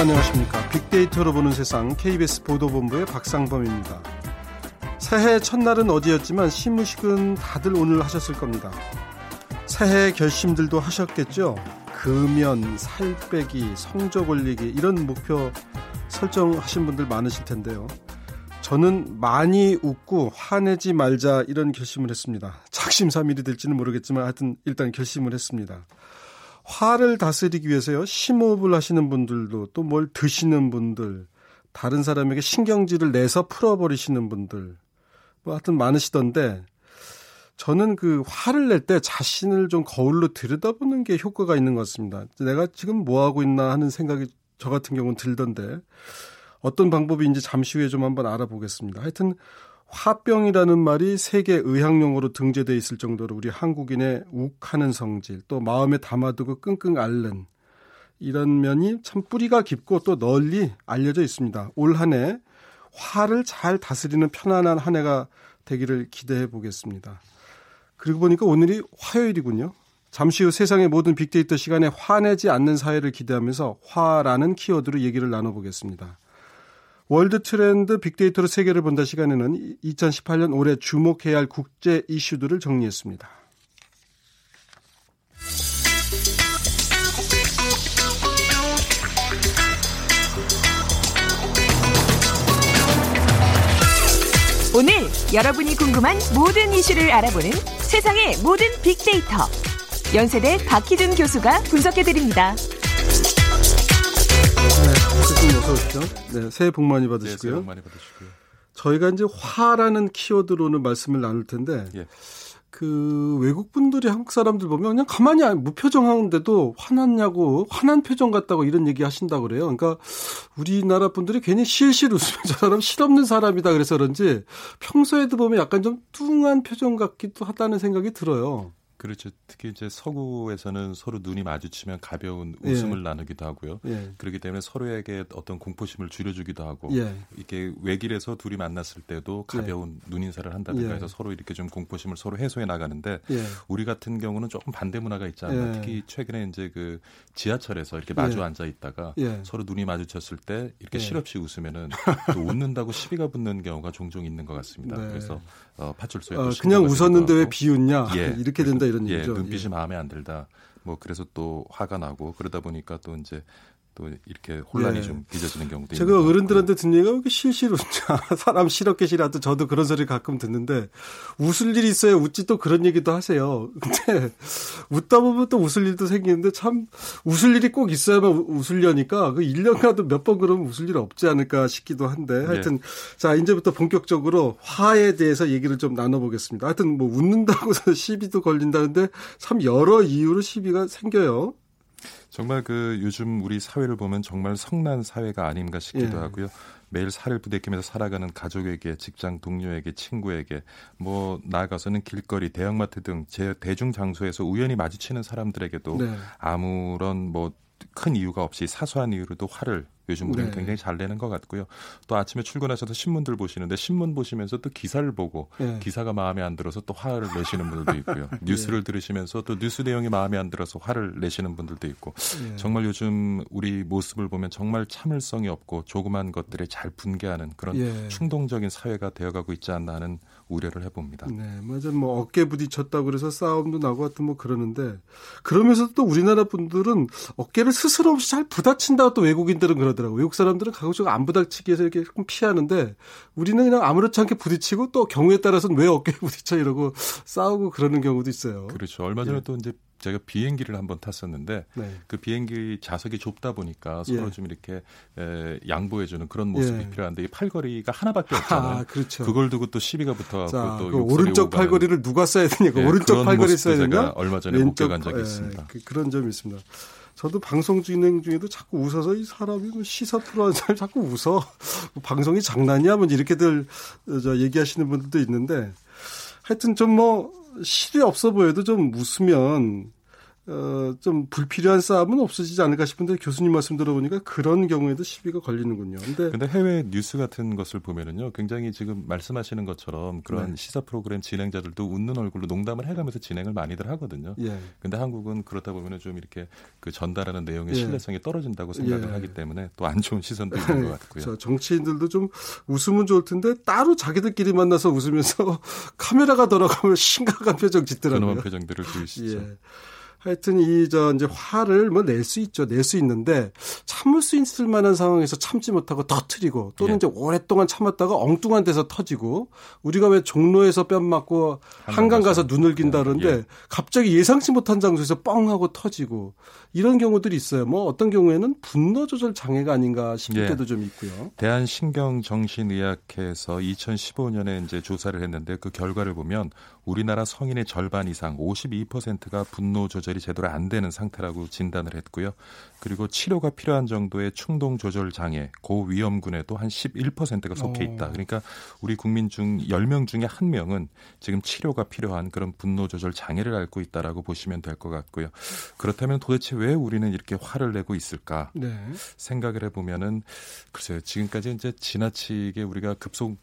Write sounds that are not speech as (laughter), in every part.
안녕하십니까. 빅데이터로 보는 세상 KBS 보도본부의 박상범입니다. 새해 첫날은 어디였지만 시무식은 다들 오늘 하셨을 겁니다. 새해 결심들도 하셨겠죠? 금연, 살 빼기, 성적 올리기 이런 목표 설정하신 분들 많으실 텐데요. 저는 많이 웃고 화내지 말자 이런 결심을 했습니다. 작심삼일이 될지는 모르겠지만 하여튼 일단 결심을 했습니다. 화를 다스리기 위해서요. 심호흡을 하시는 분들도 또 뭘 드시는 분들, 다른 사람에게 신경질을 내서 풀어버리시는 분들, 뭐 하여튼 많으시던데 저는 그 화를 낼 때 자신을 좀 거울로 들여다보는 게 효과가 있는 것 같습니다. 내가 지금 뭐 하고 있나 하는 생각이 저 같은 경우는 들던데 어떤 방법인지 잠시 후에 좀 한번 알아보겠습니다. 하여튼 화병이라는 말이 세계 의학용어로 등재돼 있을 정도로 우리 한국인의 욱하는 성질, 또 마음에 담아두고 끙끙 앓는 이런 면이 참 뿌리가 깊고 또 널리 알려져 있습니다. 올 한 해 화를 잘 다스리는 편안한 한 해가 되기를 기대해 보겠습니다. 그리고 보니까 오늘이 화요일이군요. 잠시 후 세상의 모든 빅데이터 시간에 화내지 않는 사회를 기대하면서 화라는 키워드로 얘기를 나눠보겠습니다. World Trend 빅데이터로 세계를 본다 시간에는 2018년 올해 주목해야 할 국제 이슈들을 정리했습니다. 오늘 여러분이 궁금한 모든 이슈를 알아보는 세상의 모든 빅데이터. 연세대 박희준 교수가 분석해드립니다. 교수님 어서 오십시오. 네, 새해 복 많이 받으시고요. 네, 복 많이 받으시고요. 저희가 이제 화라는 키워드로 오늘 말씀을 나눌 텐데 예. 그 외국 분들이 한국 사람들 보면 그냥 가만히 무표정하는데도 화났냐고 화난 표정 같다고 이런 얘기 하신다고 그래요. 그러니까 우리나라 분들이 괜히 실실 웃으면 저 사람 실없는 사람이다 그래서 그런지 평소에도 보면 약간 좀 뚱한 표정 같기도 하다는 생각이 들어요. 그렇죠. 특히 이제 서구에서는 서로 눈이 마주치면 가벼운 예. 웃음을 예. 나누기도 하고요. 예. 그렇기 때문에 서로에게 어떤 공포심을 줄여주기도 하고 예. 이게 외길에서 둘이 만났을 때도 예. 가벼운 눈인사를 한다든가 예. 해서 서로 이렇게 좀 공포심을 서로 해소해 나가는데 우리 같은 경우는 조금 반대 문화가 있지 않나. 특히 최근에 이제 그 지하철에서 이렇게 마주 앉아 있다가 서로 눈이 마주쳤을 때 이렇게 실없이 웃으면은 또 웃는다고 시비가 붙는 경우가 종종 있는 것 같습니다. 네. 그래서 어, 파출소에 어, 그냥 웃었는데 왜 비웃냐 이렇게 된다 이런 예, 얘기죠. 눈빛이 예. 마음에 안 들다. 뭐 그래서 또 화가 나고 그러다 보니까 또 이제 또 이렇게 혼란이 네. 좀 빚어지는 경우도 제가 있는 어른들한테 듣는 얘기가 왜 이렇게 실실 웃냐. (laughs) 사람 실없게 싫어도 저도 그런 소리 가끔 듣는데 웃을 일이 있어야 웃지 또 그런 얘기도 하세요. (laughs) 근데 웃다 보면 또 웃을 일도 생기는데 참 웃을 일이 꼭 있어야만 웃으려니까 그 1년가도 몇 번 그러면 웃을 일 없지 않을까 싶기도 한데 하여튼 네. 자 이제부터 본격적으로 화에 대해서 얘기를 좀 나눠보겠습니다. 하여튼 뭐 웃는다고 해서 (laughs) 시비도 걸린다는데 참 여러 이유로 시비가 생겨요. 정말 그 요즘 우리 사회를 보면 정말 성난 사회가 아닌가 싶기도 예. 하고요. 매일 살을 부대끼면서 살아가는 가족에게, 직장 동료에게, 친구에게, 뭐 나아가서는 길거리, 대형마트 등 제 대중 장소에서 우연히 마주치는 사람들에게도 네. 아무런 뭐 큰 이유가 없이 사소한 이유로도 화를 요즘 우리는 네. 굉장히 잘 내는 것 같고요. 또 아침에 출근하셔서 신문들 보시는데 신문 보시면서 또 기사를 보고 네. 기사가 마음에 안 들어서 또 화를 내시는 분들도 있고요. (laughs) 네. 뉴스를 들으시면서 또 뉴스 내용이 마음에 안 들어서 화를 내시는 분들도 있고 네. 정말 요즘 우리 모습을 보면 정말 참을성이 없고 조그만 것들에 잘 분개하는 그런 예. 충동적인 사회가 되어가고 있지 않나 하는 우려를 해봅니다. 네, 맞아. 뭐 어깨 부딪혔다 그래서 싸움도 나고 하여튼 뭐 그러는데 그러면서 또 우리나라 분들은 어깨를 스스럼 없이 잘 부딪힌다고 또 외국인들은 그러더라고요. 외국 사람들은 가급적 안 부딪히기 위해서 이렇게 피하는데 우리는 그냥 아무렇지 않게 부딪히고 또 경우에 따라서는 왜 어깨에 (laughs) 부딪혀 이러고 싸우고 그러는 경우도 있어요. 그렇죠. 얼마 전에 예. 또 이제 제가 비행기를 한번 탔었는데 네. 그 비행기 좌석이 좁다 보니까 서로 예. 좀 이렇게 에, 양보해주는 그런 모습이 예. 필요한데 이 팔걸이가 하나밖에 없잖아요. 아, 그렇죠. 그걸 두고 또 시비가 붙어갖고 또 그 오른쪽 팔걸이를 누가 써야 되냐고 예, 오른쪽 팔걸이 써야 되냐? 얼마 전에 왼쪽, 목격한 적이 예, 있습니다. 그, 런 점이 있습니다. 저도 방송 진행 중에도 자꾸 웃어서 이 사람이 뭐 시사 프로하는 사람이 자꾸 웃어. 뭐 방송이 장난이야? 뭐 이렇게들 저 얘기하시는 분들도 있는데 하여튼 좀 뭐 실이 없어 보여도 좀 웃으면 어, 좀 불필요한 싸움은 없어지지 않을까 싶은데 교수님 말씀 들어보니까 그런 경우에도 시비가 걸리는군요. 근데, 근데 해외 뉴스 같은 것을 보면은요, 굉장히 지금 말씀하시는 것처럼 그런 네. 시사 프로그램 진행자들도 웃는 얼굴로 농담을 해가면서 진행을 많이들 하거든요. 예. 근데 한국은 그렇다 보면은 좀 이렇게 그 전달하는 내용의 예. 신뢰성이 떨어진다고 생각을 예. 하기 때문에 또 안 좋은 시선도 있는 것 같고요. 정치인들도 좀 웃으면 좋을 텐데 따로 자기들끼리 만나서 웃으면서 (laughs) 카메라가 돌아가면 (laughs) 심각한 표정 짓더라고요. 그런 표정들을 보이시죠. 예. 하여튼 이 저 이제 화를 뭐 낼 수 있죠. 낼 수 있는데 참을 수 있을 만한 상황에서 참지 못하고 터트리고 또는 예. 이제 오랫동안 참았다가 엉뚱한 데서 터지고 우리가 왜 종로에서 뺨 맞고 한강 가서 눈을 긴다 그러는데 예. 갑자기 예상치 못한 장소에서 뻥 하고 터지고 이런 경우들이 있어요. 뭐 어떤 경우에는 분노 조절 장애가 아닌가 싶을 예. 때도 좀 있고요. 대한신경정신의학회에서 2015년에 이제 조사를 했는데 그 결과를 보면 우리나라 성인의 절반 이상 52%가 분노 조절 이 제대로 안 되는 상태라고 진단을 했고요. 그리고 치료가 필요한 정도의 충동 조절 장애, 고위험군에도 한 11%가 속해 있다. 어. 그러니까 우리 국민 중 10명 중에 한 명은 지금 치료가 필요한 그런 분노 조절 장애를 앓고 있다라고 보시면 될 것 같고요. 그렇다면 도대체 왜 우리는 이렇게 화를 내고 있을까? 네. 생각을 해 보면은 글쎄요. 지금까지 이제 지나치게 우리가 급속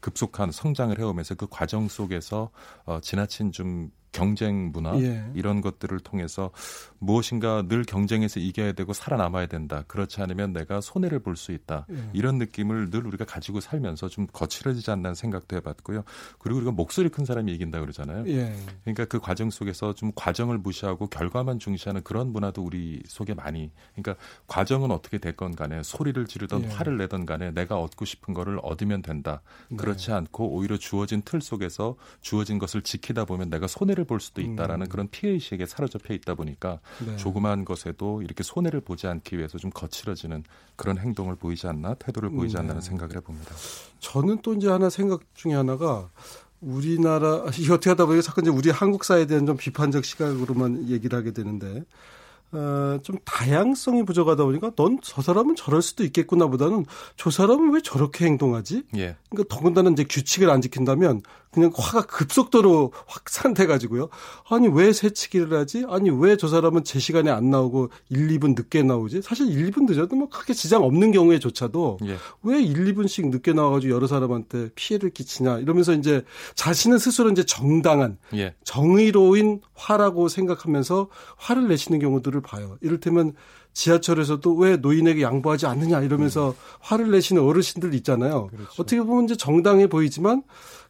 급속한 성장을 해오면서 그 과정 속에서 어, 지나친 좀 경쟁 문화 예. 이런 것들을 통해서 무엇인가 늘 경쟁에서 이겨야 되고 살아남아야 된다. 그렇지 않으면 내가 손해를 볼 수 있다. 예. 이런 느낌을 늘 우리가 가지고 살면서 좀 거칠어지지 않는 생각도 해봤고요. 그리고 우리가 목소리 큰 사람이 이긴다 그러잖아요. 예. 그러니까 그 과정 속에서 좀 과정을 무시하고 결과만 중시하는 그런 문화도 우리 속에 많이. 그러니까 과정은 어떻게 됐건 간에 소리를 지르던 예. 화를 내던 간에 내가 얻고 싶은 거를 얻으면 된다. 네. 그렇지 않고 오히려 주어진 틀 속에서 주어진 것을 지키다 보면 내가 손해를 볼 수도 있다라는 음. 그런 피해의식에 사로잡혀 있다 보니까 네. 조그마한 것에도 이렇게 손해를 보지 않기 위해서 좀 거칠어지는 그런 행동을 보이지 않나 태도를 보이지 음, 네. 않나는 생각을 해봅니다. 저는 또 이제 하나 생각 중에 하나가 우리나라 이 어떻게 하다 보니까 자꾸 이제 우리 한국 사회에 대한 좀 비판적 시각으로만 얘기를 하게 되는데 어, 좀 다양성이 부족하다 보니까 넌 저 사람은 저럴 수도 있겠구나 보다는 저 사람은 왜 저렇게 행동하지? 예. 그러니까 더군다나 이제 규칙을 안 지킨다면 그냥 화가 급속도로 확산돼 가지고요. 아니 왜 새치기를 하지? 아니 왜 저 사람은 제 시간에 안 나오고 1, 2분 늦게 나오지? 사실 1, 2분 늦어도 뭐 크게 지장 없는 경우에조차도 예. 왜 1, 2분씩 늦게 나와 가지고 여러 사람한테 피해를 끼치냐 이러면서 이제 자신은 스스로 이제 정당한 예. 정의로운 화라고 생각하면서 화를 내시는 경우들을 봐요. 이를테면 지하철에서도 왜 노인에게 양보하지 않느냐 이러면서 음. 화를 내시는 어르신들 있잖아요. 그렇죠. 어떻게 보면 이제 정당해 보이지만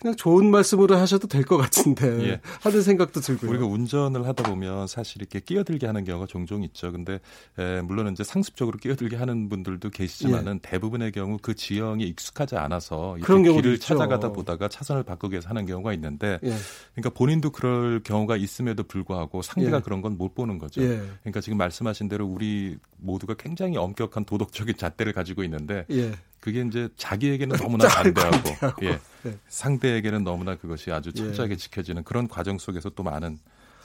그냥 좋은 말씀으로 하셔도 될 것 같은데 예. (laughs) 하는 생각도 들고요. 우리가 운전을 하다 보면 사실 이렇게 끼어들게 하는 경우가 종종 있죠. 근데 에, 물론 이제 상습적으로 끼어들게 하는 분들도 계시지만은 예. 대부분의 경우 그 지형이 익숙하지 않아서 그런 길을 있죠. 찾아가다 보다가 차선을 바꾸기 위해서 하는 경우가 있는데 예. 그러니까 본인도 그럴 경우가 있음에도 불구하고 상대가 예. 그런 건 못 보는 거죠. 예. 그러니까 지금 말씀하신 대로 우리 모두가 굉장히 엄격한 도덕적인 잣대를 가지고 있는데 예. 그게 이제 자기에게는 (laughs) 너무나 반대하고 예. 네. 상대에게는 너무나 그것이 아주 철저하게 예. 지켜지는 그런 과정 속에서 또 많은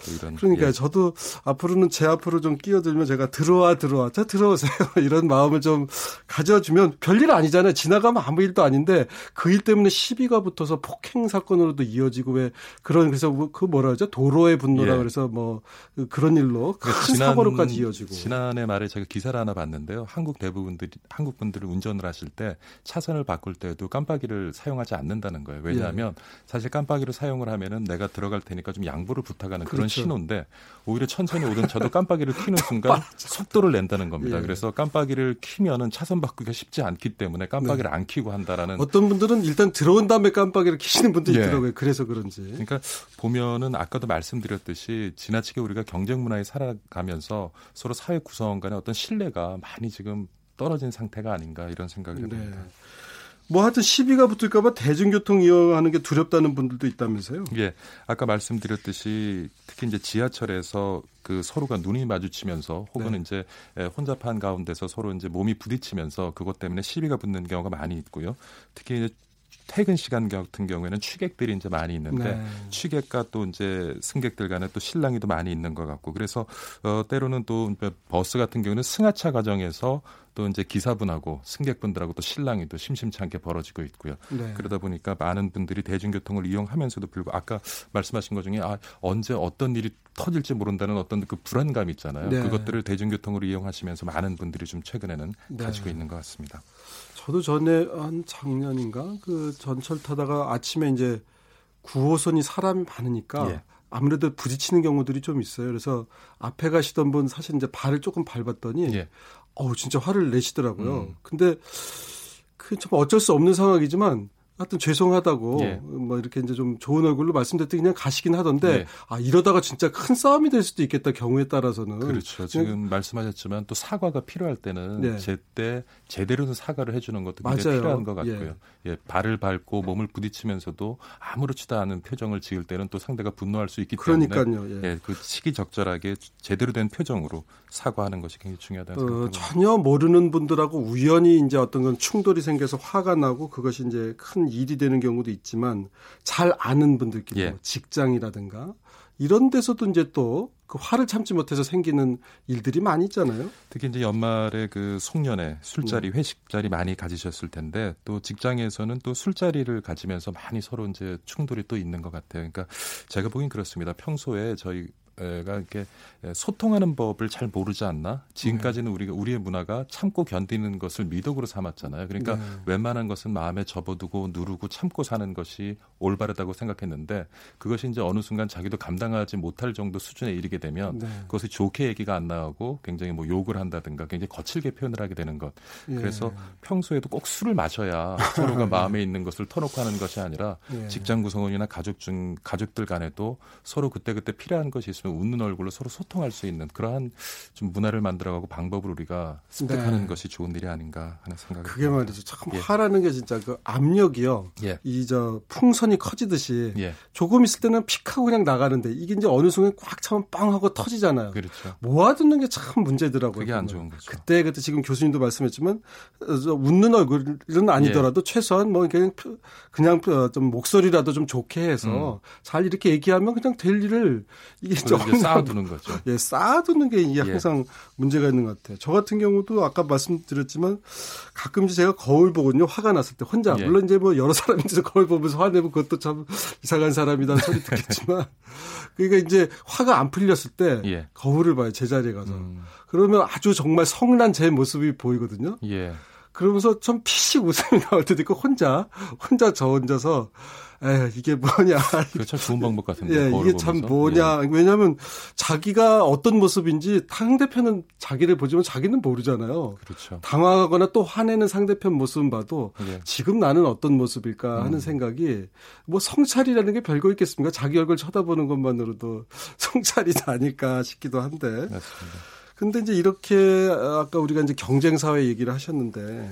이런 그러니까 예. 저도 앞으로는 제 앞으로 좀 끼어들면 제가 들어와 들어와. 자 들어오세요. (laughs) 이런 마음을 좀 가져주면 별일 아니잖아요. 지나가면 아무 일도 아닌데 그 일 때문에 시비가 붙어서 폭행 사건으로도 이어지고 왜 그런 그래서 뭐그 뭐라 하죠? 도로의 분노라 예. 그래서 뭐그 그런 일로 큰 지난, 사고로까지 이어지고. 지난해 말에 제가 기사를 하나 봤는데요. 한국 대부분들이 한국 분들이 운전을 하실 때 차선을 바꿀 때도 깜빡이를 사용하지 않는다는 거예요. 왜냐하면 예. 사실 깜빡이를 사용을 하면은 내가 들어갈 테니까 좀 양보를 부탁하는 그런 그렇죠. 신호인데 오히려 천천히 오던 차도 (laughs) 깜빡이를 켜는 순간 속도를 낸다는 겁니다. 예. 그래서 깜빡이를 키면은 차선 바꾸기가 쉽지 않기 때문에 깜빡이를 네. 안 키고 한다라는 어떤 분들은 일단 들어온 다음에 깜빡이를 키시는 분들이 예. 있더라고요. 그래서 그런지. 그러니까 보면은 아까도 말씀드렸듯이 지나치게 우리가 경쟁 문화에 살아가면서 서로 사회 구성 간의 어떤 신뢰가 많이 지금 떨어진 상태가 아닌가 이런 생각이 듭니다. 네. 뭐 하여튼 시비가 붙을까봐 대중교통 이용하는 게 두렵다는 분들도 있다면서요? 예. 아까 말씀드렸듯이 특히 이제 지하철에서 그 서로가 눈이 마주치면서 혹은 네. 이제 혼잡한 가운데서 서로 이제 몸이 부딪히면서 그것 때문에 시비가 붙는 경우가 많이 있고요. 특히 이제 퇴근 시간 같은 경우에는 취객들이 이제 많이 있는데 네. 취객과 또 이제 승객들 간에 또 실랑이도 많이 있는 것 같고 그래서 어 때로는 또 버스 같은 경우는 승하차 과정에서 또 이제 기사분하고 승객분들하고 또 심심치 않게 벌어지고 있고요. 네. 그러다 보니까 많은 분들이 대중교통을 이용하면서도 불구하고 아까 말씀하신 것 중에 아 언제 어떤 일이 터질지 모른다는 어떤 그 불안감 있잖아요. 네. 그것들을 대중교통으로 이용하시면서 많은 분들이 좀 최근에는 네. 가지고 있는 것 같습니다. 저도 전에 한 작년인가 그 전철 타다가 아침에 이제 9호선이 사람이 많으니까 예. 아무래도 부딪히는 경우들이 좀 있어요. 그래서 앞에 가시던 분 사실 이제 발을 조금 밟았더니 예. 어우 진짜 화를 내시더라고요. 음. 근데 그 참 어쩔 수 없는 상황이지만 하여튼 죄송하다고 예. 뭐 이렇게 이제 좀 좋은 얼굴로 말씀드렸더니 그냥 가시긴 하던데 예. 아 이러다가 진짜 큰 싸움이 될 수도 있겠다 경우에 따라서는 그렇죠. 지금 말씀하셨지만 또 사과가 필요할 때는 네. 제때 제대로 된 사과를 해주는 것도 굉장히 맞아요. 필요한 것 같고요. 예. 예. 발을 밟고 몸을 부딪히면서도 아무렇지도 않은 표정을 지을 때는 또 상대가 분노할 수 있기 때문에 그러니까요. 예. 예그 시기적절하게 제대로 된 표정으로 사과하는 것이 굉장히 중요하다는 어, 생각합니다. 전혀 모르는 분들하고 우연히 이제 어떤 건 충돌이 생겨서 화가 나고 그것이 이제 큰 일이 되는 경우도 있지만 잘 아는 분들끼리 예. 뭐 직장이라든가 이런 데서도 이제 또 그 화를 참지 못해서 생기는 일들이 많이 있잖아요. 특히 이제 연말에 그 송년회 술자리 네. 회식 자리 많이 가지셨을 텐데 또 직장에서는 또 술자리를 가지면서 많이 서로 이제 충돌이 또 있는 것 같아요. 그러니까 제가 보기엔 그렇습니다. 평소에 저희 가 이렇게 소통하는 법을 잘 모르지 않나? 지금까지는 우리가 우리의 문화가 참고 견디는 것을 미덕으로 삼았잖아요. 그러니까 네. 웬만한 것은 마음에 접어두고 누르고 참고 사는 것이 올바르다고 생각했는데 그것이 이제 어느 순간 자기도 감당하지 못할 정도 수준에 이르게 되면 네. 그것이 좋게 얘기가 안 나오고 굉장히 뭐 욕을 한다든가 굉장히 거칠게 표현을 하게 되는 것. 예. 그래서 평소에도 꼭 술을 마셔야 서로가 (laughs) 마음에 있는 것을 터놓고 하는 것이 아니라 예. 직장 구성원이나 가족 중 가족들 간에도 서로 그때 그때 필요한 것이 있으면 웃는 얼굴로 서로 소통할 수 있는 그러한 좀 문화를 만들어가고 방법을 우리가 습득하는 네. 것이 좋은 일이 아닌가 하는 생각이 그게 듭니다. 말이죠. 참 예. 화라는 게 진짜 그 압력이요. 예. 이저 풍선이 커지듯이 예. 조금 있을 때는 픽하고 그냥 나가는데 이게 이제 어느 순간 꽉 차면 빵 하고 터지잖아요. 그렇죠. 모아두는 게 참 문제더라고요. 그게 안 좋은 거죠. 그때 그때 지금 교수님도 말씀했지만 웃는 얼굴은 아니더라도 예. 최소한 뭐 그냥 그냥 좀 목소리라도 좀 좋게 해서 음. 잘 이렇게 얘기하면 그냥 될 일을 이게 좀 쌓아두는 거죠. (laughs) 예, 쌓아두는 게 이게 예. 항상 문제가 있는 것 같아요. 저 같은 경우도 아까 말씀드렸지만 가끔씩 제가 거울 보거든요. 화가 났을 때 혼자 예. 물론 이제 뭐 여러 사람들서 거울 보면서 화내면 그것도 참 이상한 사람이다는 소리 듣겠지만 (laughs) 그러니까 이제 화가 안 풀렸을 때 예. 거울을 봐요 제자리에 가서 음. 그러면 아주 정말 성난 제 모습이 보이거든요. 예. 그러면서 좀 피식 웃음이 나올 때도 있고 혼자 혼자 저 혼자서 에 이게 뭐냐. 그 참 좋은 방법 같은데. 예, 이게 참 뭐냐. 예. 왜냐하면 자기가 어떤 모습인지 상대편은 자기를 보지만 자기는 모르잖아요. 그렇죠. 당황하거나 또 화내는 상대편 모습 봐도 예. 지금 나는 어떤 모습일까 하는 음. 생각이 뭐 성찰이라는 게 별거 있겠습니까? 자기 얼굴 쳐다보는 것만으로도 (laughs) 성찰이지 아닐까 싶기도 한데. 맞습니다. 근데 이제 이렇게 아까 우리가 이제 경쟁 사회 얘기를 하셨는데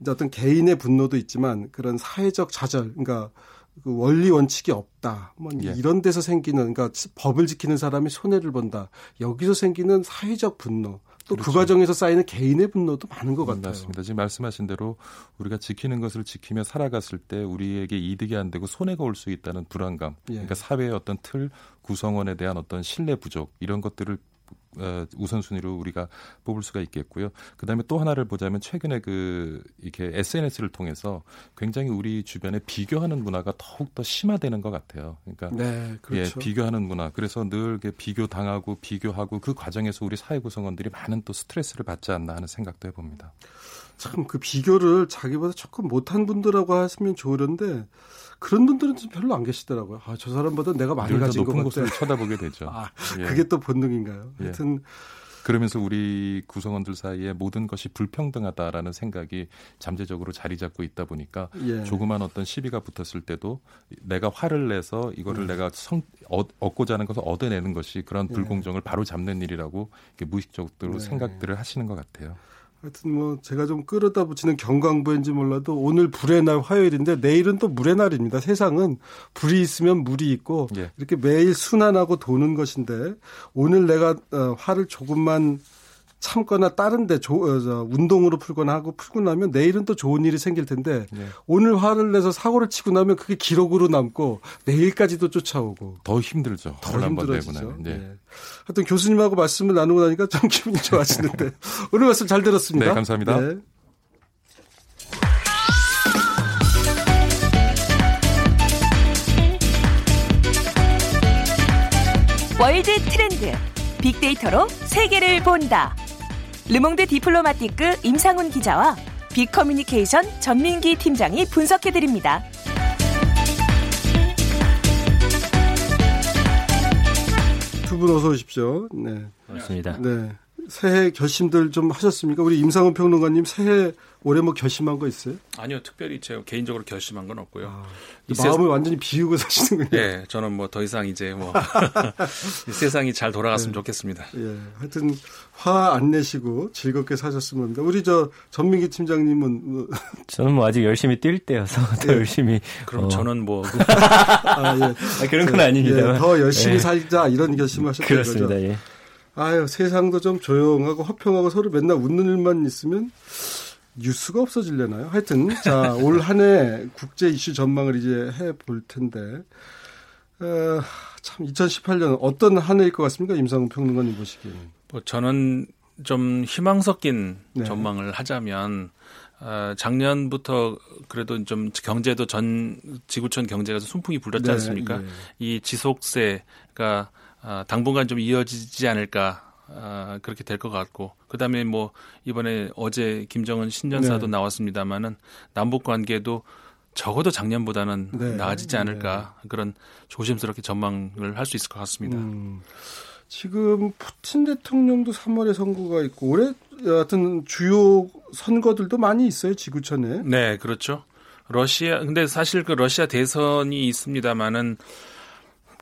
이제 어떤 개인의 분노도 있지만 그런 사회적 좌절, 그러니까 그 원리 원칙이 없다. 뭐 예. 이런 데서 생기는 그러니까 법을 지키는 사람이 손해를 본다. 여기서 생기는 사회적 분노. 또그 그렇죠. 과정에서 쌓이는 개인의 분노도 많은 것 같아요. 맞습니다. 지금 말씀하신 대로 우리가 지키는 것을 지키며 살아갔을 때 우리에게 이득이 안 되고 손해가 올 수 있다는 불안감. 예. 그러니까 사회의 어떤 틀 구성원에 대한 어떤 신뢰 부족 이런 것들을 어, 우선순위로 우리가 뽑을 수가 있겠고요. 그 다음에 또 하나를 보자면 최근에 그 이렇게 SNS를 통해서 굉장히 우리 주변에 비교하는 문화가 더욱 더 심화되는 것 같아요. 그러니까 네, 그렇죠. 예, 비교하는 문화. 그래서 늘 비교 당하고 비교하고 그 과정에서 우리 사회 구성원들이 많은 또 스트레스를 받지 않나 하는 생각도 해봅니다. 참 그 비교를 자기보다 조금 못한 분들하고 하시면 좋으련데 그런 분들은 좀 별로 안 계시더라고요. 아, 저 사람보다 내가 많이 가진 것 같아. 쳐다보게 되죠. (laughs) 아, 예. 그게 또 본능인가요? 예. 하여튼 그러면서 우리 구성원들 사이에 모든 것이 불평등하다라는 생각이 잠재적으로 자리 잡고 있다 보니까 예. 조그만 어떤 시비가 붙었을 때도 내가 화를 내서 이거를 음. 내가 성, 어, 얻고자 하는 것을 얻어내는 것이 그런 예. 불공정을 바로 잡는 일이라고 무의식적으로 네. 생각들을 하시는 것 같아요. 하여튼 뭐 제가 좀 끌어다 붙이는 경광부인지 몰라도 오늘 불의 날 화요일인데 내일은 또 물의 날입니다. 세상은 불이 있으면 물이 있고 예. 이렇게 매일 순환하고 도는 것인데 오늘 내가 어, 화를 조금만 참거나 다른데 어, 운동으로 풀거나 하고 풀고 나면 내일은 또 좋은 일이 생길 텐데 네. 오늘 화를 내서 사고를 치고 나면 그게 기록으로 남고 내일까지도 쫓아오고 더 힘들죠. 더 힘들어지죠. 네. 네. 하여튼 교수님하고 말씀을 나누고 나니까 좀 기분이 좋아지는데 (laughs) 오늘 말씀 잘 들었습니다. 네, 감사합니다. 네. World Trend 빅데이터로 세계를 본다. 르몽드 디플로마티크 임상훈 기자와 빅커뮤니케이션 전민기 팀장이 분석해드립니다. 두 분 어서 오십시오. 네. 반갑습니다. 네. 새해 결심들 좀 하셨습니까? 우리 임상훈 평론가님 새해 올해 뭐 결심한 거 있어요? 아니요, 특별히 제가 개인적으로 결심한 건 없고요. 아, 마음을 세... 완전히 비우고 사시는군요. 네, 저는 뭐 더 이상 이제 뭐 (laughs) 세상이 잘 돌아갔으면 네. 좋겠습니다. 예, 하여튼 화 안 내시고 즐겁게 사셨으면 합니다. 우리 저 전민기 팀장님은 뭐 (laughs) 저는 뭐 아직 열심히 뛸 때여서 더 예. 열심히. 그럼 어. 저는 뭐 (laughs) 아, 예. 아, 그런 건 아닙니다. 예, 더 열심히 예. 살자 이런 결심하셨던 그렇습니다. 거죠. 예. 아유 세상도 좀 조용하고 허평하고 서로 맨날 웃는 일만 있으면 뉴스가 없어질려나요? 하여튼 자 (laughs) 올 한 해 국제 이슈 전망을 이제 해 볼 텐데 어, 참 2018년 어떤 한 해일 것 같습니까? 임상훈 평론가님 보시기에는. 뭐 저는 좀 희망 섞인 네. 전망을 하자면 어, 작년부터 그래도 좀 경제도 전 지구촌 경제가 순풍이 불었지 네, 않습니까? 네. 이 지속세가 어, 당분간 좀 이어지지 않을까 아, 그렇게 될 것 같고 그다음에 뭐 이번에 어제 김정은 신년사도 네. 나왔습니다마는 남북 관계도 적어도 작년보다는 네. 나아지지 않을까 네. 그런 조심스럽게 전망을 할 수 있을 것 같습니다. 음, 지금 푸틴 대통령도 3월에 선거가 있고 올해 여하튼 주요 선거들도 많이 있어요 지구촌에. 네, 그렇죠. 러시아 근데 사실 그 러시아 대선이 있습니다마는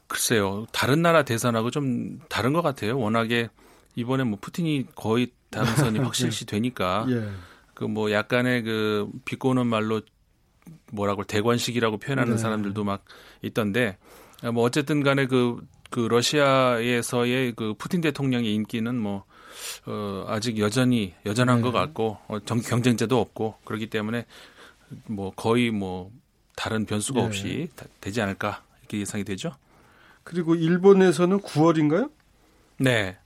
글쎄요 다른 나라 대선하고 좀 다른 것 같아요. 워낙에 이번에 뭐 푸틴이 거의 당선이 (laughs) 확실시 되니까 예. 그뭐 약간의 그 비꼬는 말로 뭐라고 대관식이라고 표현하는 네. 사람들도 막 있던데 뭐 어쨌든 간에 그, 그 러시아에서의 그 푸틴 대통령의 인기는 뭐 어, 아직 여전히 여전한 네. 것 같고 어, 정, 경쟁자도 없고 그렇기 때문에 뭐 거의 뭐 다른 변수가 네. 없이 다, 되지 않을까 이렇게 예상이 되죠. 그리고 일본에서는 9월인가요? 네.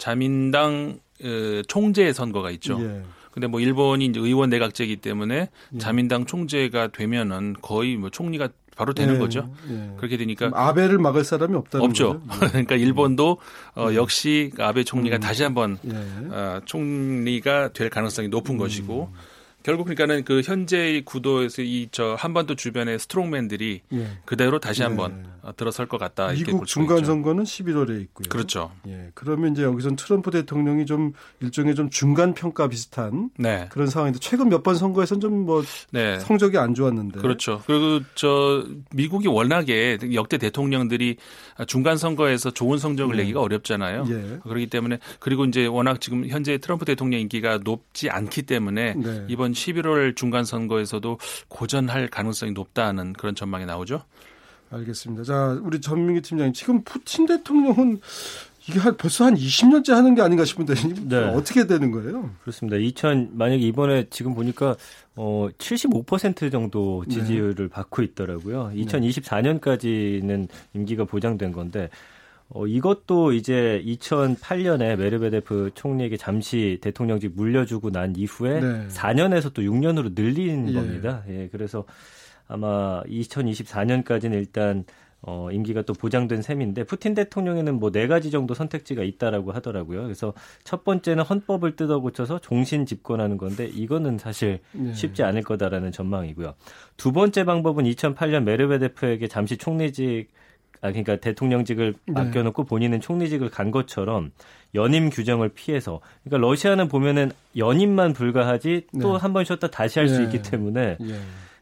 자민당 어, 총재 선거가 있죠. 예. 근데 뭐 일본이 이제 의원 내각제이기 때문에 예. 자민당 총재가 되면은 거의 뭐 총리가 바로 되는 예. 거죠. 예. 그렇게 되니까 아베를 막을 사람이 없다는 없죠. 거죠. (laughs) 그러니까 일본도 어, 예. 역시 아베 총리가 음. 다시 한번 예. 어, 총리가 될 가능성이 높은 음. 것이고 결국 그러니까는 그 현재의 구도에서 이 저 한반도 주변의 스트롱맨들이 예. 그대로 다시 한번 예. 들어설 것 같다. 미국 중간 선거는 11월에 있고요. 그렇죠. 예. 그러면 이제 여기선 트럼프 대통령이 좀 일종의 좀 중간 평가 비슷한 네. 그런 상황인데 최근 몇 번 선거에서는 좀뭐 네. 성적이 안 좋았는데. 그렇죠. 그리고 저 미국이 워낙에 역대 대통령들이 중간 선거에서 좋은 성적을 네. 내기가 어렵잖아요. 예. 그렇기 때문에 그리고 이제 워낙 지금 현재 트럼프 대통령 인기가 높지 않기 때문에 네. 이번 11월 중간 선거에서도 고전할 가능성이 높다는 그런 전망이 나오죠. 알겠습니다. 자, 우리 전민기 팀장님 지금 푸틴 대통령은 이게 한 벌써 한 20년째 하는 게 아닌가 싶은데 네. 어떻게 되는 거예요? 그렇습니다. 2000 만약에 이번에 지금 보니까 어 75% 정도 지지율을 네. 받고 있더라고요. 2024년까지는 임기가 보장된 건데 어, 이것도 이제 2008년에 메르베데프 총리에게 잠시 대통령직 물려주고 난 이후에 네. 4년에서 또 6년으로 늘린 예. 겁니다. 예, 그래서 아마 2024년까지는 일단 어, 임기가 또 보장된 셈인데 푸틴 대통령에는 뭐 네 가지 정도 선택지가 있다라고 하더라고요. 그래서 첫 번째는 헌법을 뜯어 고쳐서 종신 집권하는 건데 이거는 사실 네. 쉽지 않을 거다라는 전망이고요. 두 번째 방법은 2008년 메르베데프에게 잠시 총리직 아 그러니까 대통령직을 네. 맡겨놓고 본인은 총리직을 간 것처럼 연임 규정을 피해서 그러니까 러시아는 보면은 연임만 불가하지 또 한번 네. 쉬었다 다시 할수 네. 있기 때문에 예.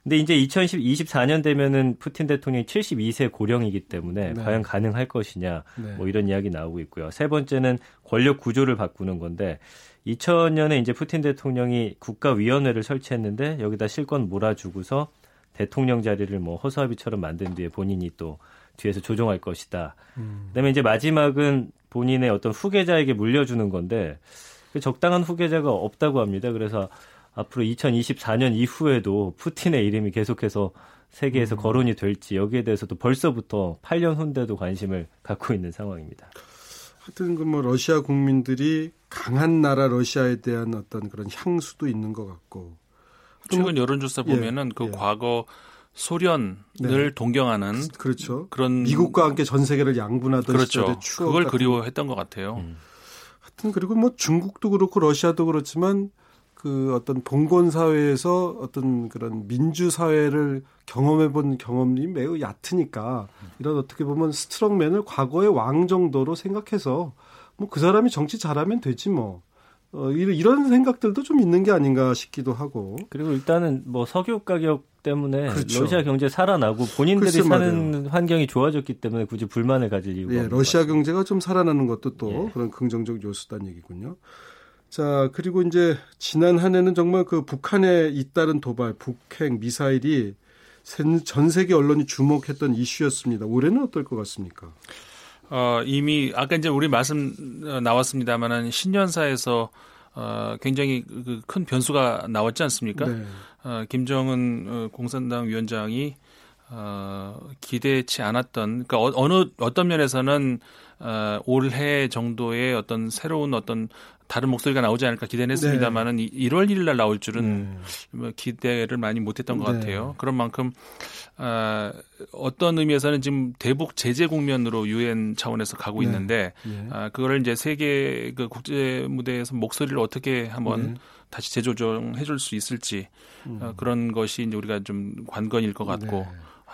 근데 이제 2024년 되면은 푸틴 대통령이 72세 고령이기 때문에 네. 과연 가능할 것이냐 네. 뭐 이런 이야기 나오고 있고요. 세 번째는 권력 구조를 바꾸는 건데 2000년에 이제 푸틴 대통령이 국가위원회를 설치했는데 여기다 실권 몰아주고서 대통령 자리를 뭐 허수아비처럼 만든 뒤에 본인이 또 뒤에서 조정할 것이다. 음. 그다음에 이제 마지막은 본인의 어떤 후계자에게 물려주는 건데 그 적당한 후계자가 없다고 합니다. 그래서 앞으로 2024년 이후에도 푸틴의 이름이 계속해서 세계에서 음. 거론이 될지 여기에 대해서도 벌써부터 8년 후인데도 관심을 갖고 있는 상황입니다. 하여튼 그 뭐 러시아 국민들이 강한 나라 러시아에 대한 어떤 그런 향수도 있는 것 같고 최근 여론조사 보면은 예, 그 예. 과거 소련을 네. 동경하는 그렇죠. 그런 미국과 함께 전 세계를 양분하던 그렇죠. 그걸 그리워했던 것 같아요. 음. 하여튼 그리고 뭐 중국도 그렇고 러시아도 그렇지만 그 어떤 봉건 사회에서 어떤 그런 민주 사회를 경험해 본 경험이 매우 얕으니까 이런 어떻게 보면 스트롱맨을 과거의 왕 정도로 생각해서 뭐 그 사람이 정치 잘하면 되지 뭐. 어, 이런 생각들도 좀 있는 게 아닌가 싶기도 하고. 그리고 일단은 뭐 석유 가격 때문에 그렇죠. 러시아 경제 살아나고 본인들이 사는 말이에요. 환경이 좋아졌기 때문에 굳이 불만을 가질 이유가 예, 러시아 경제가 좀 살아나는 것도 또 예. 그런 긍정적 요소단 얘기군요. 자, 그리고 이제 지난 한 해는 정말 그 북한에 잇따른 도발, 북핵, 미사일이 전 세계 언론이 주목했던 이슈였습니다. 올해는 어떨 것 같습니까? 어, 이미 아까 이제 우리 말씀 어, 나왔습니다만은 신년사에서 어, 굉장히 그 큰 변수가 나왔지 않습니까? 네. 어, 김정은 어, 공산당 위원장이 어, 기대치 않았던 그러니까 어, 어느 어떤 면에서는 어, 올해 정도의 어떤 새로운 어떤 다른 목소리가 나오지 않을까 기대는 했습니다만은 네. 1월 1일 날 나올 줄은 네. 기대를 많이 못했던 것 네. 같아요. 그런 만큼 어, 어떤 의미에서는 지금 대북 제재 국면으로 유엔 차원에서 가고 네. 있는데 네. 아, 그거를 이제 세계 그 국제 무대에서 목소리를 어떻게 한번 네. 다시 재조정해 줄 수 있을지 음. 어, 그런 것이 이제 우리가 좀 관건일 것 같고 네.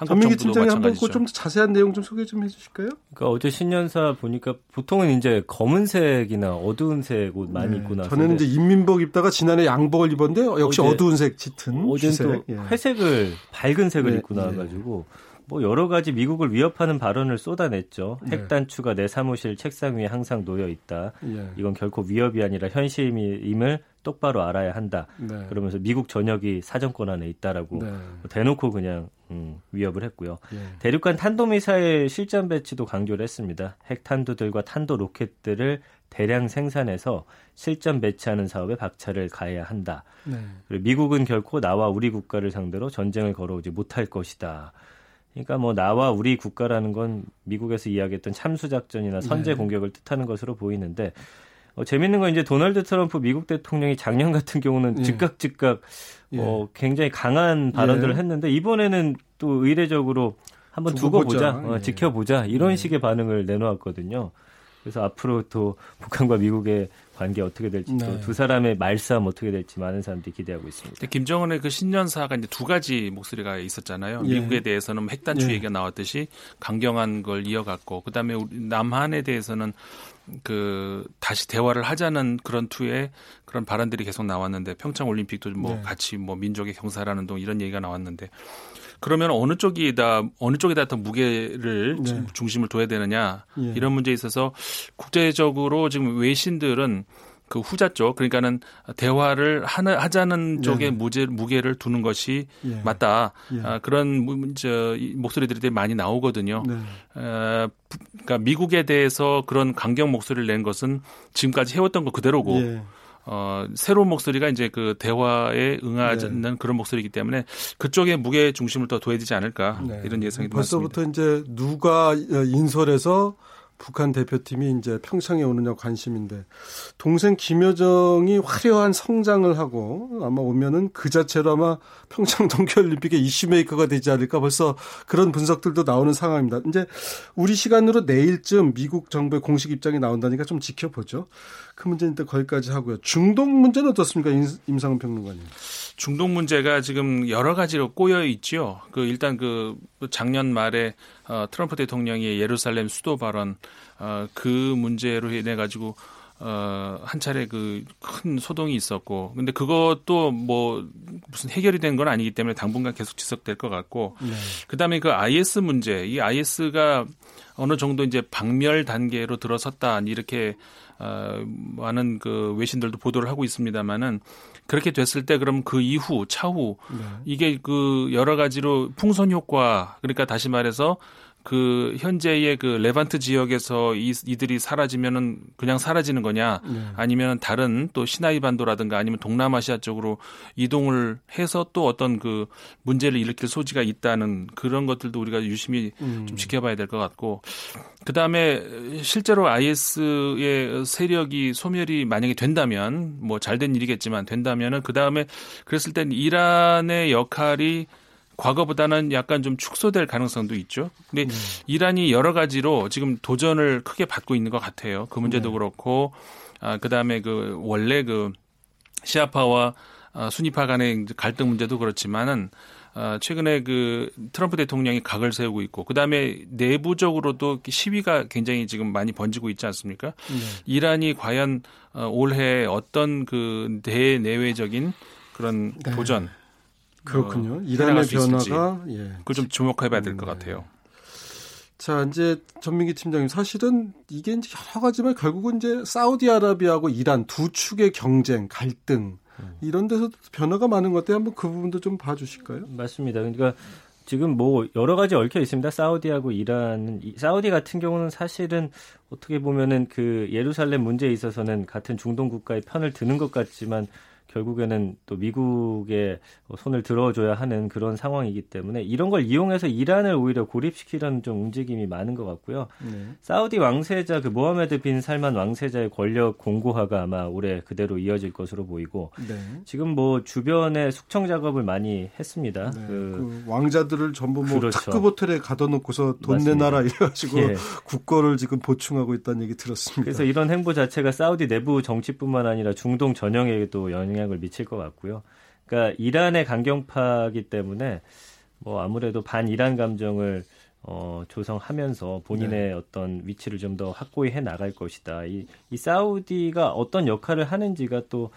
전민기 팀장이 한번 좀 자세한 내용 좀 소개 좀 해주실까요? 그러니까 어제 신년사 보니까 보통은 이제 검은색이나 어두운색 옷 많이 네, 입고 나서 저는 이제 인민복 입다가 지난해 양복을 입었는데 역시 어두운색 짙은 어제는 또 예. 회색을 밝은 색을 네, 입고 나와가지고 예. 뭐 여러 가지 미국을 위협하는 발언을 쏟아냈죠. 네. 핵 단추가 내 사무실 책상 위에 항상 놓여 있다. 예. 이건 결코 위협이 아니라 현실임을 똑바로 알아야 한다. 네. 그러면서 미국 전역이 사정권 안에 있다라고 네. 대놓고 그냥 음, 위협을 했고요. 예. 대륙간 탄도미사일 실전 배치도 강조를 했습니다. 핵 탄두들과 탄도 로켓들을 대량 생산해서 실전 배치하는 사업에 박차를 가해야 한다. 네. 그리고 미국은 결코 나와 우리 국가를 상대로 전쟁을 걸어오지 못할 것이다. 그러니까 뭐 나와 우리 국가라는 건 미국에서 이야기했던 참수 작전이나 선제 네. 공격을 뜻하는 것으로 보이는데 어, 재밌는 건 이제 도널드 트럼프 미국 대통령이 작년 같은 경우는 예. 즉각 즉각 예. 어, 굉장히 강한 발언들을 예. 했는데 이번에는 또 의례적으로 한번 두고, 두고 보자, 어, 예. 지켜보자 이런 예. 식의 반응을 내놓았거든요. 그래서 앞으로 또 북한과 미국의 관계 어떻게 될지 네. 또두 사람의 말싸움 어떻게 될지 많은 사람들이 기대하고 있습니다. 김정은의 그 신년사가 이제 두 가지 목소리가 있었잖아요. 예. 미국에 대해서는 핵단추 예. 얘기가 나왔듯이 강경한 걸 이어갔고 그다음에 남한에 대해서는 그 다시 대화를 하자는 그런 투의 그런 발언들이 계속 나왔는데 평창 올림픽도 뭐 네. 같이 뭐 민족의 경사라는 동 이런 얘기가 나왔는데 그러면 어느 쪽이다 어느 쪽에다 더 무게를 네. 중심을 둬야 되느냐 예. 이런 문제에 있어서 국제적으로 지금 외신들은 그 후자 쪽 그러니까는 대화를 하나 하자는 쪽에 네. 무게 무게를 두는 것이 예. 맞다 예. 아, 그런 저 목소리들이 많이 나오거든요. 네. 어, 그러니까 미국에 대해서 그런 강경 목소리를 낸 것은 지금까지 해왔던 거 그대로고. 예. 어, 새로운 목소리가 이제 그 대화에 응하는 네. 그런 목소리이기 때문에 그쪽에 무게 중심을 더 둬야 되지 않을까 네. 이런 예상이 벌써부터 많습니다. 이제 누가 인설해서 북한 대표팀이 이제 평창에 오느냐 관심인데 동생 김여정이 화려한 성장을 하고 아마 오면은 그 자체로 아마 평창 동계올림픽의 이슈메이커가 되지 않을까 벌써 그런 분석들도 나오는 상황입니다. 이제 우리 시간으로 내일쯤 미국 정부의 공식 입장이 나온다니까 좀 지켜보죠. 그 문제는 또 거기까지 하고요. 중동 문제는 어떻습니까, 임상훈 평론가님? 중동 문제가 지금 여러 가지로 꼬여 있죠. 그 일단 그 작년 말에 어, 트럼프 대통령의 예루살렘 수도 발언 어, 그 문제로 인해 가지고 어, 한 차례 그 큰 소동이 있었고, 근데 그것도 뭐 무슨 해결이 된 건 아니기 때문에 당분간 계속 지속될 것 같고, 네. 그 다음에 그 IS 문제, 이 IS가 어느 정도 이제 박멸 단계로 들어섰다, 이렇게 어, 많은 그 외신들도 보도를 하고 있습니다만은 그렇게 됐을 때 그럼 그 이후 차후 네. 이게 그 여러 가지로 풍선 효과 그러니까 다시 말해서 그 현재의 그 레반트 지역에서 이, 이들이 사라지면은 그냥 사라지는 거냐 네. 아니면 다른 또 시나이 반도라든가 아니면 동남아시아 쪽으로 이동을 해서 또 어떤 그 문제를 일으킬 소지가 있다는 그런 것들도 우리가 유심히 음. 좀 지켜봐야 될 것 같고 그다음에 실제로 IS의 세력이 소멸이 만약에 된다면 뭐 잘된 일이겠지만 된다면은 그다음에 그랬을 땐 이란의 역할이 과거보다는 약간 좀 축소될 가능성도 있죠. 근데 네. 이란이 여러 가지로 지금 도전을 크게 받고 있는 것 같아요. 그 문제도 네. 그렇고 아 그 다음에 그 원래 그 시아파와 아, 순위파 간의 갈등 문제도 그렇지만은 아, 최근에 그 트럼프 대통령이 각을 세우고 있고 그다음에 내부적으로도 시위가 굉장히 지금 많이 번지고 있지 않습니까? 네. 이란이 과연 어, 올해 어떤 그 대내외적인 그런 네. 도전 그렇군요. 어, 이란의 변화가 예. 그걸 좀 주목해봐야 될것 네. 같아요. 자, 이제 전민기 팀장님 사실은 이게 이제 여러 가지만 결국은 이제 사우디아라비아하고 이란 두 축의 경쟁, 갈등 음. 이런 데서 변화가 많은 것 같아요. 한번 그 부분도 좀 봐주실까요? 맞습니다. 그러니까 지금 뭐 여러 가지 얽혀 있습니다. 사우디하고 이란, 사우디 같은 경우는 사실은 어떻게 보면은 그 예루살렘 문제에 있어서는 같은 중동 국가의 편을 드는 것 같지만 결국에는 또 미국에 손을 들어줘야 하는 그런 상황이기 때문에 이런 걸 이용해서 이란을 오히려 고립시키려는 좀 움직임이 많은 것 같고요. 네. 사우디 왕세자 그 모하메드 빈 살만 왕세자의 권력 공고화가 아마 올해 그대로 이어질 것으로 보이고 네. 지금 뭐 주변에 숙청 작업을 많이 했습니다. 네. 그, 그, 왕자들을 전부 뭐 그렇죠. 특급 호텔에 가둬놓고서 돈. 내놔라 이래가지고 예. 국거를 지금 보충하고 있다는 얘기 들었습니다. 그래서 이런 행보 자체가 사우디 내부 정치뿐만 아니라 중동 전형에도 영향 영향을 미칠 것 같고요. 그러니까 이란의 강경파기 때문에 뭐 아무래도 반이란 감정을 어, 조성하면서 본인의 네. 어떤 위치를 좀 더 확고히 해 나갈 것이다. 이, 이 사우디가 어떤 역할을 하는지가 또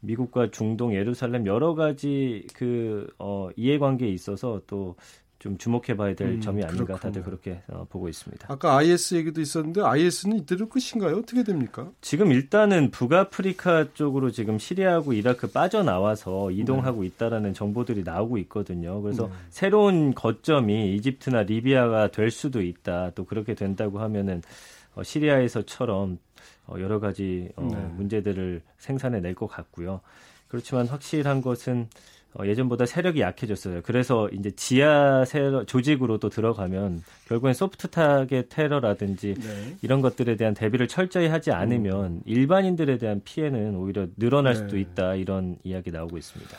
미국과 중동, 예루살렘 여러 가지 그 어, 이해관계에 있어서 또 좀 주목해봐야 될 음, 점이 아닌가 그렇군요. 다들 그렇게 어, 보고 있습니다. 아까 IS 얘기도 있었는데 IS는 이대로 끝인가요? 어떻게 됩니까? 지금 일단은 북아프리카 쪽으로 지금 시리아하고 이라크 빠져나와서 이동하고 네. 있다라는 정보들이 나오고 있거든요. 그래서 네. 새로운 거점이 이집트나 리비아가 될 수도 있다. 또 그렇게 된다고 하면은 어, 시리아에서처럼 어, 여러 가지 어, 네. 문제들을 생산해 낼 것 같고요. 그렇지만 확실한 것은 어, 예전보다 세력이 약해졌어요. 그래서 이제 지하 세력 조직으로 또 들어가면 결국엔 soft target 테러라든지 네. 이런 것들에 대한 대비를 철저히 하지 않으면 음. 일반인들에 대한 피해는 오히려 늘어날 네. 수도 있다 이런 이야기 나오고 있습니다.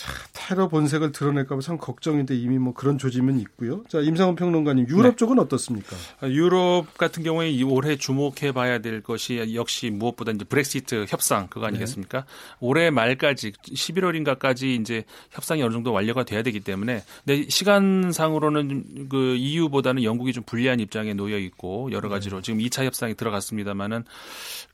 자, 테러 본색을 드러낼까봐 참 걱정인데 이미 뭐 그런 조짐은 있고요. 자, 임상훈 평론가님, 유럽 네. 쪽은 어떻습니까? 아, 유럽 같은 경우에 올해 주목해 봐야 될 것이 역시 무엇보다 이제 브렉시트 협상 그거 아니겠습니까? 네. 올해 말까지 11월인가까지 이제 협상이 어느 정도 완료가 돼야 되기 때문에 근데 시간상으로는 그 EU보다는 영국이 좀 불리한 입장에 놓여 있고 여러 네. 가지로 네. 지금 2차 협상이 들어갔습니다마는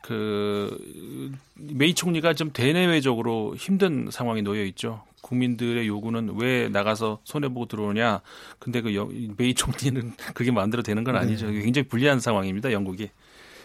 그 메이 총리가 좀 대내외적으로 힘든 상황에 놓여 있죠. 국민들의 요구는 왜 나가서 손해 보고 들어오냐. 근데 그 메이 총리는 (laughs) 그게 마음대로 되는 건 아니죠. 네. 굉장히 불리한 상황입니다. 영국이.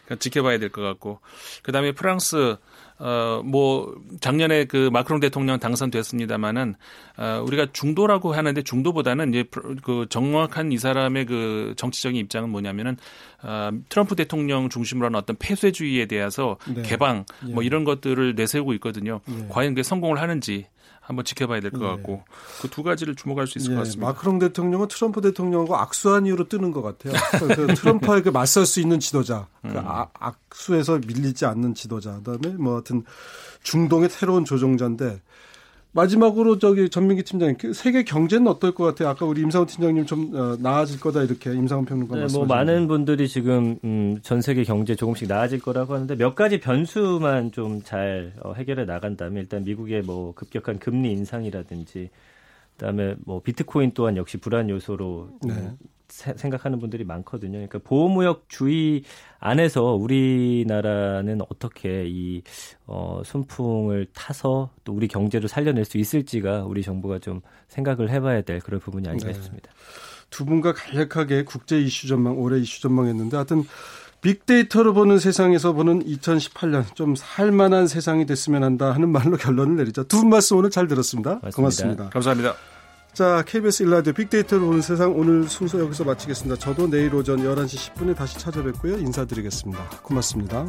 그러니까 지켜봐야 될 것 같고. 그다음에 프랑스 어, 뭐, 작년에 그 마크롱 대통령 당선됐습니다마는, 어, 우리가 중도라고 하는데 중도보다는 이제 그 정확한 이 사람의 그 정치적인 입장은 뭐냐면은, 어, 트럼프 대통령 중심으로 하는 어떤 폐쇄주의에 대해서 네. 개방, 뭐 예. 이런 것들을 내세우고 있거든요. 예. 과연 그게 성공을 하는지, 한번 지켜봐야 될것 네. 같고 그두 가지를 주목할 수 있을 네. 것 같습니다. 마크롱 대통령은 트럼프 대통령하고 악수한 이유로 뜨는 것 같아요. 그 (laughs) 트럼프에게 맞설 수 있는 지도자, 그 음. 아, 악수에서 밀리지 않는 지도자. 그다음에 뭐 하여튼 중동의 새로운 조종자인데 마지막으로 저기 전민기 팀장님 그 세계 경제는 어떨 것 같아요? 아까 우리 임상훈 팀장님 좀 어, 나아질 거다 이렇게 임상훈 평론가 네, 뭐 많은 분들이 지금 음, 전 세계 경제 조금씩 나아질 거라고 하는데 몇 가지 변수만 좀잘 어, 해결해 나간다면 일단 미국의 뭐 급격한 금리 인상이라든지 그다음에 뭐 비트코인 또한 역시 불안 요소로 네. 음, 생각하는 분들이 많거든요. 그러니까 보호무역 주의 안에서 우리나라는 어떻게 이 어, 순풍을 타서 또 우리 경제를 살려낼 수 있을지가 우리 정부가 좀 생각을 해봐야 될 그런 부분이 아닌가 네. 싶습니다. 두 분과 간략하게 국제 이슈 전망, 올해 이슈 전망했는데 하여튼 빅데이터로 보는 세상에서 보는 2018년 좀 살만한 세상이 됐으면 한다 하는 말로 (laughs) 결론을 내리죠. 두분 말씀 오늘 잘 들었습니다 고맙습니다. 고맙습니다. 감사합니다. 자, KBS 일라디오 빅데이터를 보는 세상 오늘 순서 여기서 마치겠습니다. 저도 내일 오전 11시 10분에 다시 찾아뵙고요. 인사드리겠습니다. 고맙습니다.